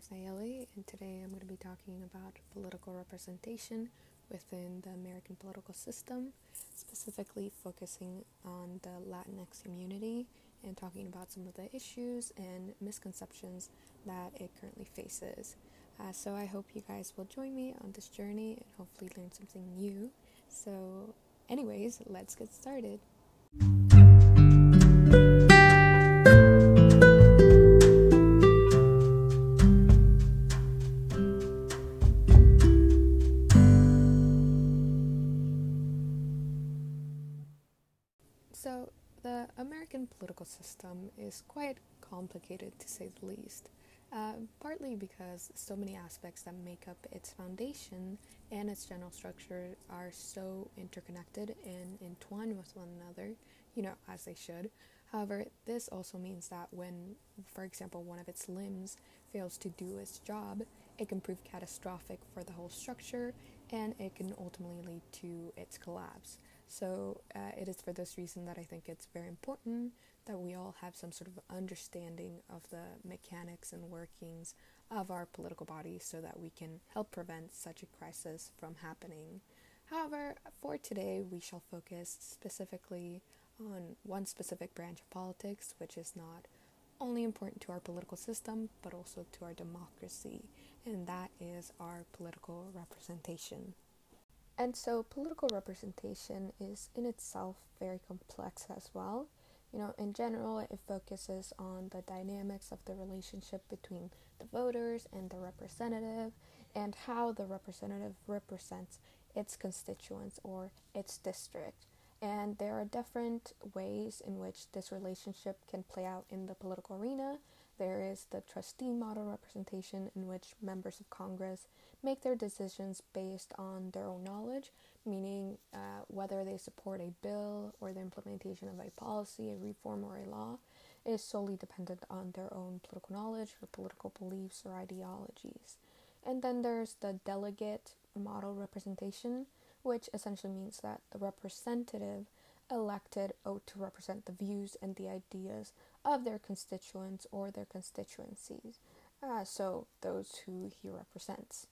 name's Nayeli, and today I'm going to be talking about political representation within the American political system, specifically focusing on the Latinx community and talking about some of the issues and misconceptions that it currently faces. Uh, so I hope you guys will join me on this journey and hopefully learn something new. So, anyways, let's get started. Quite complicated to say the least. Uh, partly because so many aspects that make up its foundation and its general structure are so interconnected and entwined with one another, you know, as they should. However, this also means that when, for example, one of its limbs fails to do its job, it can prove catastrophic for the whole structure and it can ultimately lead to its collapse. So, uh, it is for this reason that I think it's very important that we all have some sort of understanding of the mechanics and workings of our political bodies so that we can help prevent such a crisis from happening. However, for today, we shall focus specifically on one specific branch of politics, which is not only important to our political system but also to our democracy, and that is our political representation. And so, political representation is in itself very complex as well. You know, in general, it focuses on the dynamics of the relationship between the voters and the representative and how the representative represents its constituents or its district. And there are different ways in which this relationship can play out in the political arena. There is the trustee model representation, in which members of Congress make their decisions based on their own knowledge, meaning uh, whether they support a bill or the implementation of a policy, a reform, or a law is solely dependent on their own political knowledge or political beliefs or ideologies. And then there's the delegate model representation, which essentially means that the representative elected ought to represent the views and the ideas of their constituents or their constituencies, uh, so those who he represents.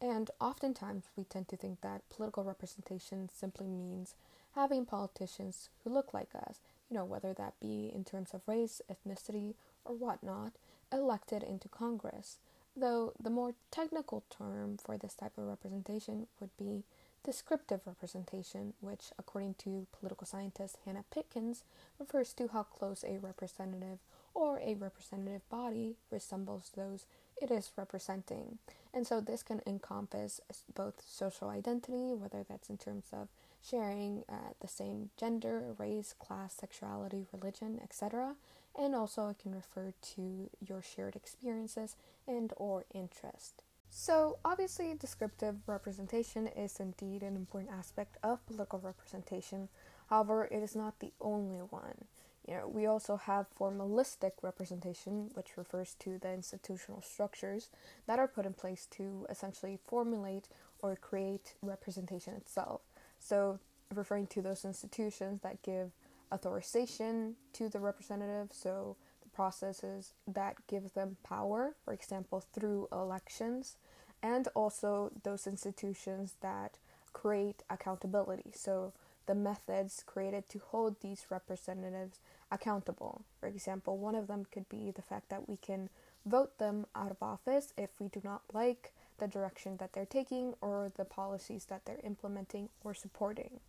And oftentimes we tend to think that political representation simply means having politicians who look like us, you know, whether that be in terms of race, ethnicity, or whatnot, elected into Congress. Though the more technical term for this type of representation would be descriptive representation, which, according to political scientist Hannah Pitkins, refers to how close a representative or a representative body resembles those it is representing. And so this can encompass both social identity, whether that's in terms of sharing uh, the same gender, race, class, sexuality, religion, etc. And also it can refer to your shared experiences and or interest. So obviously descriptive representation is indeed an important aspect of political representation. However, it is not the only one. You know, we also have formalistic representation, which refers to the institutional structures that are put in place to essentially formulate or create representation itself. So, referring to those institutions that give authorization to the representative, so processes that give them power, for example, through elections, and also those institutions that create accountability. So, the methods created to hold these representatives accountable. For example, one of them could be the fact that we can vote them out of office if we do not like the direction that they're taking or the policies that they're implementing or supporting.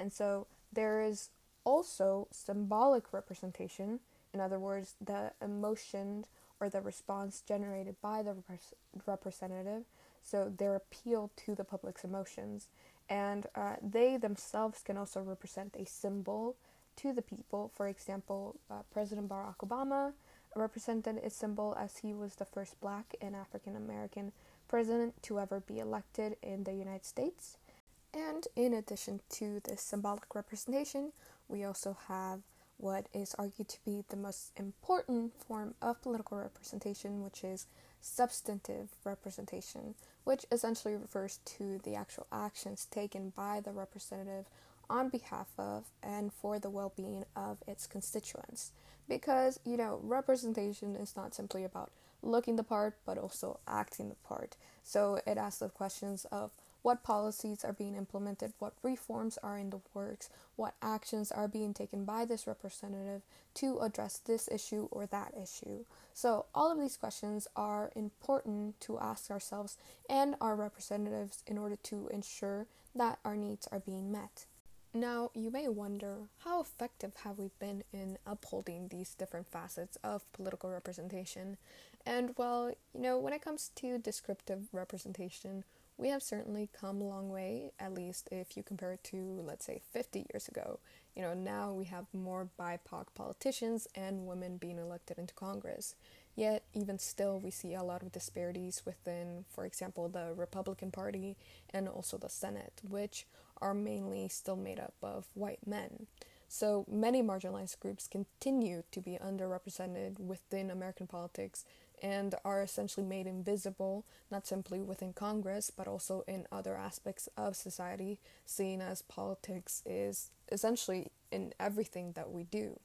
And so there is also symbolic representation, in other words, the emotion or the response generated by the rep- representative, so their appeal to the public's emotions. And uh, they themselves can also represent a symbol to the people. For example, uh, President Barack Obama represented a symbol as he was the first black and African American president to ever be elected in the United States. And in addition to this symbolic representation, we also have what is argued to be the most important form of political representation, which is substantive representation, which essentially refers to the actual actions taken by the representative on behalf of and for the well being of its constituents. Because, you know, representation is not simply about looking the part but also acting the part. So it asks the questions of what policies are being implemented, what reforms are in the works, what actions are being taken by this representative to address this issue or that issue. So, all of these questions are important to ask ourselves and our representatives in order to ensure that our needs are being met. Now, you may wonder how effective have we been in upholding these different facets of political representation? And well, you know, when it comes to descriptive representation, we have certainly come a long way, at least if you compare it to, let's say, 50 years ago. You know, now we have more BIPOC politicians and women being elected into Congress. Yet, even still, we see a lot of disparities within, for example, the Republican Party and also the Senate, which are mainly still made up of white men. So many marginalized groups continue to be underrepresented within American politics and are essentially made invisible, not simply within Congress, but also in other aspects of society, seen as politics is essentially in everything that we do.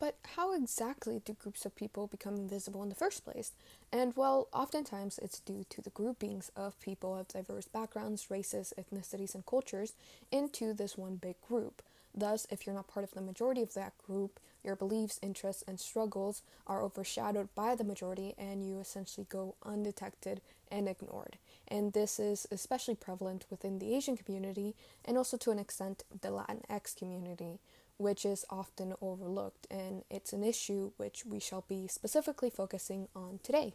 But how exactly do groups of people become invisible in the first place? And well, oftentimes it's due to the groupings of people of diverse backgrounds, races, ethnicities, and cultures into this one big group. Thus, if you're not part of the majority of that group, your beliefs, interests, and struggles are overshadowed by the majority and you essentially go undetected and ignored. And this is especially prevalent within the Asian community and also to an extent the Latinx community, which is often overlooked. And it's an issue which we shall be specifically focusing on today.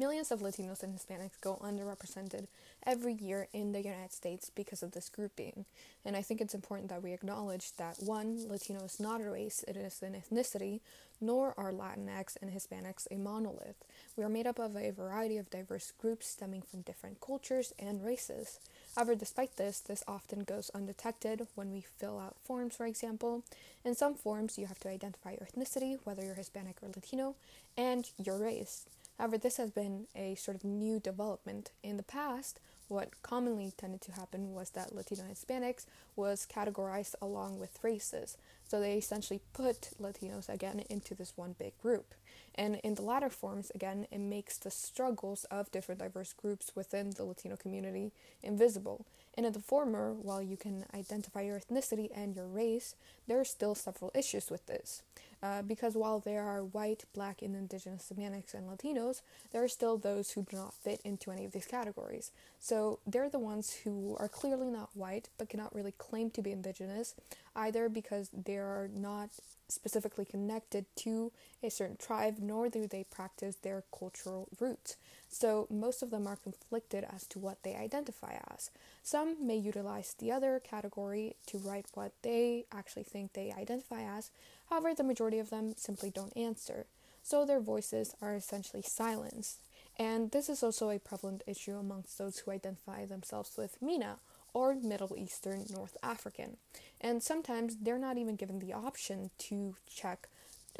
Millions of Latinos and Hispanics go underrepresented every year in the United States because of this grouping. And I think it's important that we acknowledge that one, Latino is not a race, it is an ethnicity, nor are Latinx and Hispanics a monolith. We are made up of a variety of diverse groups stemming from different cultures and races. However, despite this, this often goes undetected when we fill out forms, for example. In some forms, you have to identify your ethnicity, whether you're Hispanic or Latino, and your race. However, this has been a sort of new development. In the past, what commonly tended to happen was that Latino Hispanics was categorized along with races. So they essentially put Latinos again into this one big group. And in the latter forms, again, it makes the struggles of different diverse groups within the Latino community invisible. And in the former, while you can identify your ethnicity and your race, there are still several issues with this. Uh, because while there are white, black, and indigenous Hispanics and Latinos, there are still those who do not fit into any of these categories. So they're the ones who are clearly not white but cannot really claim to be indigenous, either because they are not specifically connected to a certain tribe, nor do they practice their cultural roots. So most of them are conflicted as to what they identify as. Some may utilize the other category to write what they actually think they identify as, however, the majority of them simply don't answer. So their voices are essentially silenced. And this is also a prevalent issue amongst those who identify themselves with MENA or Middle Eastern North African. And sometimes they're not even given the option to check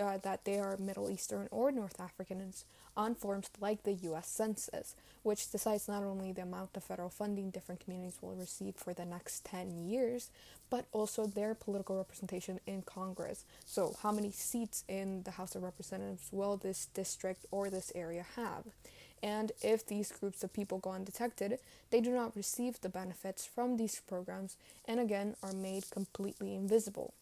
uh, that they are Middle Eastern or North Africans on forms like the US Census, which decides not only the amount of federal funding different communities will receive for the next 10 years, but also their political representation in Congress. So, how many seats in the House of Representatives will this district or this area have? And if these groups of people go undetected, they do not receive the benefits from these programs and again are made completely invisible.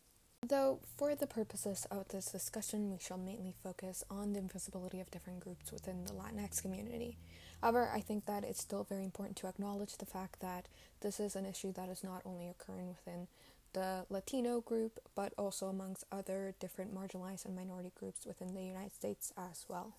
Though, for the purposes of this discussion, we shall mainly focus on the invisibility of different groups within the Latinx community. However, I think that it's still very important to acknowledge the fact that this is an issue that is not only occurring within the Latino group, but also amongst other different marginalized and minority groups within the United States as well.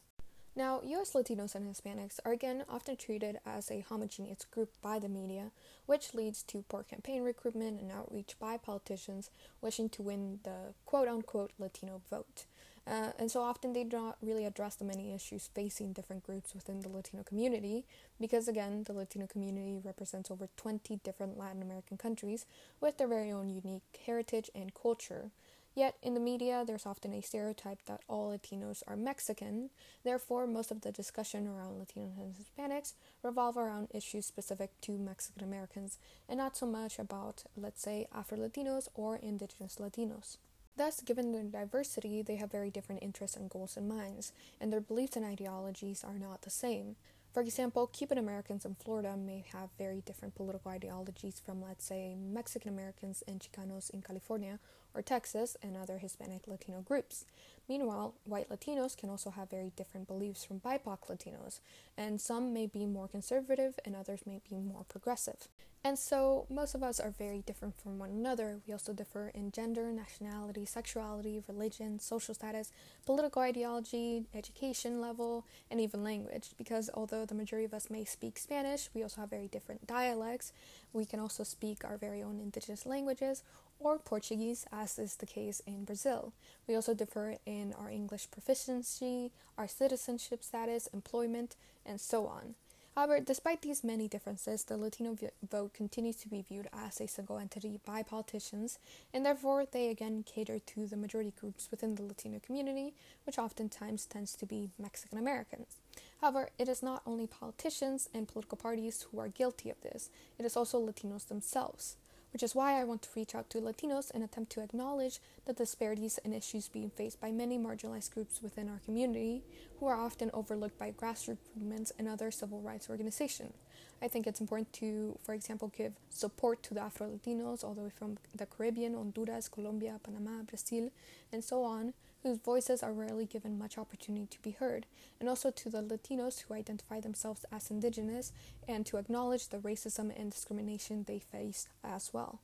Now, US Latinos and Hispanics are again often treated as a homogeneous group by the media, which leads to poor campaign recruitment and outreach by politicians wishing to win the quote unquote Latino vote. Uh, and so often they do not really address the many issues facing different groups within the Latino community, because again, the Latino community represents over 20 different Latin American countries with their very own unique heritage and culture. Yet, in the media, there's often a stereotype that all Latinos are Mexican. Therefore, most of the discussion around Latinos and Hispanics revolve around issues specific to Mexican Americans and not so much about, let's say, Afro Latinos or Indigenous Latinos. Thus, given their diversity, they have very different interests and goals in mind, and their beliefs and ideologies are not the same. For example, Cuban Americans in Florida may have very different political ideologies from, let's say, Mexican Americans and Chicanos in California or Texas and other Hispanic Latino groups. Meanwhile, white Latinos can also have very different beliefs from BIPOC Latinos, and some may be more conservative and others may be more progressive. And so, most of us are very different from one another. We also differ in gender, nationality, sexuality, religion, social status, political ideology, education level, and even language. Because although the majority of us may speak Spanish, we also have very different dialects. We can also speak our very own indigenous languages or Portuguese, as is the case in Brazil. We also differ in our English proficiency, our citizenship status, employment, and so on. However, despite these many differences, the Latino vote continues to be viewed as a single entity by politicians, and therefore they again cater to the majority groups within the Latino community, which oftentimes tends to be Mexican Americans. However, it is not only politicians and political parties who are guilty of this, it is also Latinos themselves which is why I want to reach out to Latinos and attempt to acknowledge the disparities and issues being faced by many marginalized groups within our community who are often overlooked by grassroots movements and other civil rights organizations. I think it's important to, for example, give support to the Afro Latinos all the way from the Caribbean, Honduras, Colombia, Panama, Brazil, and so on, whose voices are rarely given much opportunity to be heard, and also to the Latinos who identify themselves as indigenous and to acknowledge the racism and discrimination they face as well.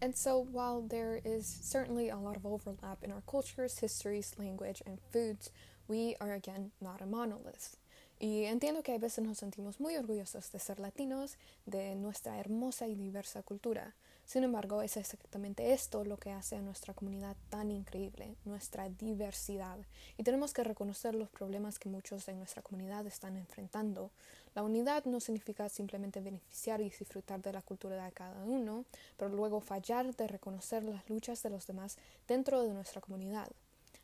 And so, while there is certainly a lot of overlap in our cultures, histories, language, and foods, we are again not a monolith. Y entiendo que a veces nos sentimos muy orgullosos de ser latinos, de nuestra hermosa y diversa cultura. Sin embargo, es exactamente esto lo que hace a nuestra comunidad tan increíble, nuestra diversidad. Y tenemos que reconocer los problemas que muchos de nuestra comunidad están enfrentando. La unidad no significa simplemente beneficiar y disfrutar de la cultura de cada uno, pero luego fallar de reconocer las luchas de los demás dentro de nuestra comunidad.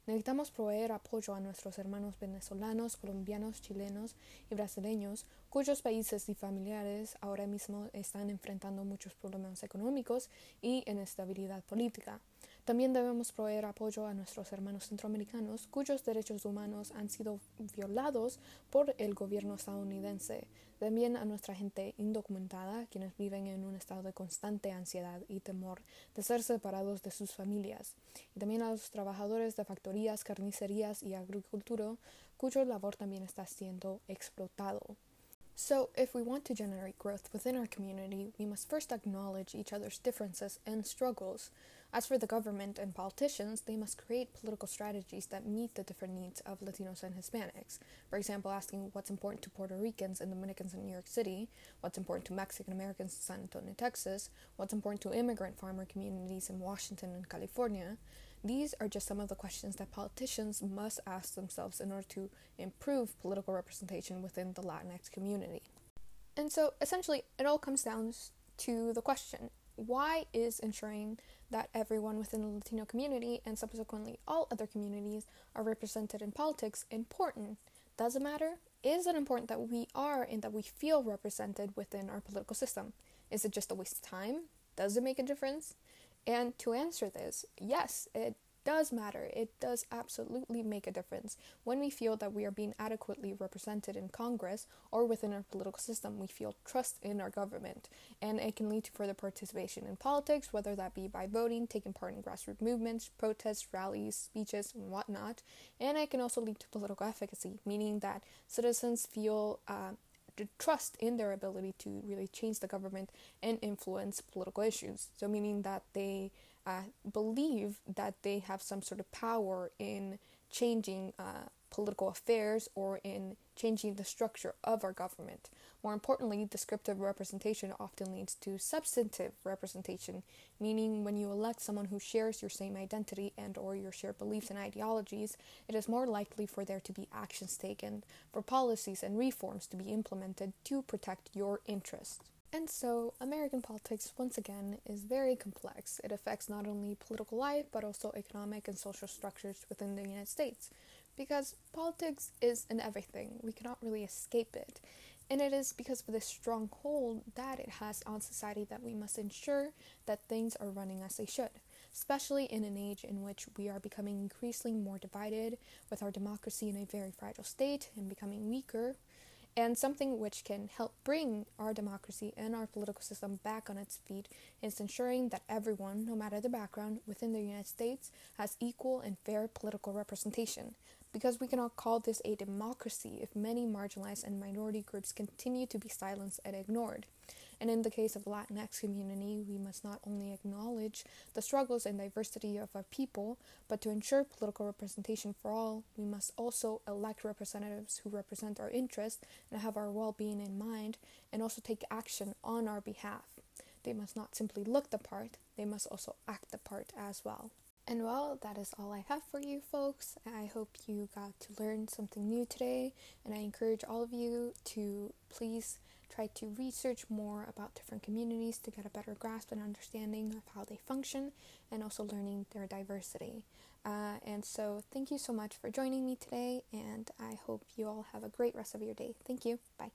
Necesitamos proveer apoyo a nuestros hermanos venezolanos, colombianos, chilenos y brasileños, cuyos países y familiares ahora mismo están enfrentando muchos problemas económicos y inestabilidad política. También debemos proveer apoyo a nuestros hermanos centroamericanos cuyos derechos humanos han sido violados por el gobierno estadounidense. También a nuestra gente indocumentada, quienes viven en un estado de constante ansiedad y temor de ser separados de sus familias. Y también a los trabajadores de factorías, carnicerías y agricultura, cuyo labor también está siendo explotado. So, if we want to generate growth within our community, we must first acknowledge each other's differences and struggles. As for the government and politicians, they must create political strategies that meet the different needs of Latinos and Hispanics. For example, asking what's important to Puerto Ricans and Dominicans in New York City, what's important to Mexican Americans in San Antonio, Texas, what's important to immigrant farmer communities in Washington and California. These are just some of the questions that politicians must ask themselves in order to improve political representation within the Latinx community. And so essentially, it all comes down to the question why is ensuring that everyone within the Latino community and subsequently all other communities are represented in politics important? Does it matter? Is it important that we are and that we feel represented within our political system? Is it just a waste of time? Does it make a difference? And to answer this, yes, it does matter. It does absolutely make a difference. When we feel that we are being adequately represented in Congress or within our political system, we feel trust in our government. And it can lead to further participation in politics, whether that be by voting, taking part in grassroots movements, protests, rallies, speeches, and whatnot. And it can also lead to political efficacy, meaning that citizens feel uh, trust in their ability to really change the government and influence political issues. So, meaning that they uh, believe that they have some sort of power in changing uh, political affairs or in changing the structure of our government. More importantly, descriptive representation often leads to substantive representation, meaning when you elect someone who shares your same identity and or your shared beliefs and ideologies, it is more likely for there to be actions taken, for policies and reforms to be implemented to protect your interests. And so, American politics, once again, is very complex. It affects not only political life, but also economic and social structures within the United States. Because politics is in everything, we cannot really escape it. And it is because of this strong hold that it has on society that we must ensure that things are running as they should. especially in an age in which we are becoming increasingly more divided, with our democracy in a very fragile state and becoming weaker. And something which can help bring our democracy and our political system back on its feet is ensuring that everyone, no matter the background, within the United States has equal and fair political representation. Because we cannot call this a democracy if many marginalized and minority groups continue to be silenced and ignored. And in the case of the Latinx community, we must not only acknowledge the struggles and diversity of our people, but to ensure political representation for all, we must also elect representatives who represent our interests and have our well being in mind, and also take action on our behalf. They must not simply look the part, they must also act the part as well. And well, that is all I have for you folks. I hope you got to learn something new today, and I encourage all of you to please try to research more about different communities to get a better grasp and understanding of how they function and also learning their diversity. Uh, and so, thank you so much for joining me today, and I hope you all have a great rest of your day. Thank you. Bye.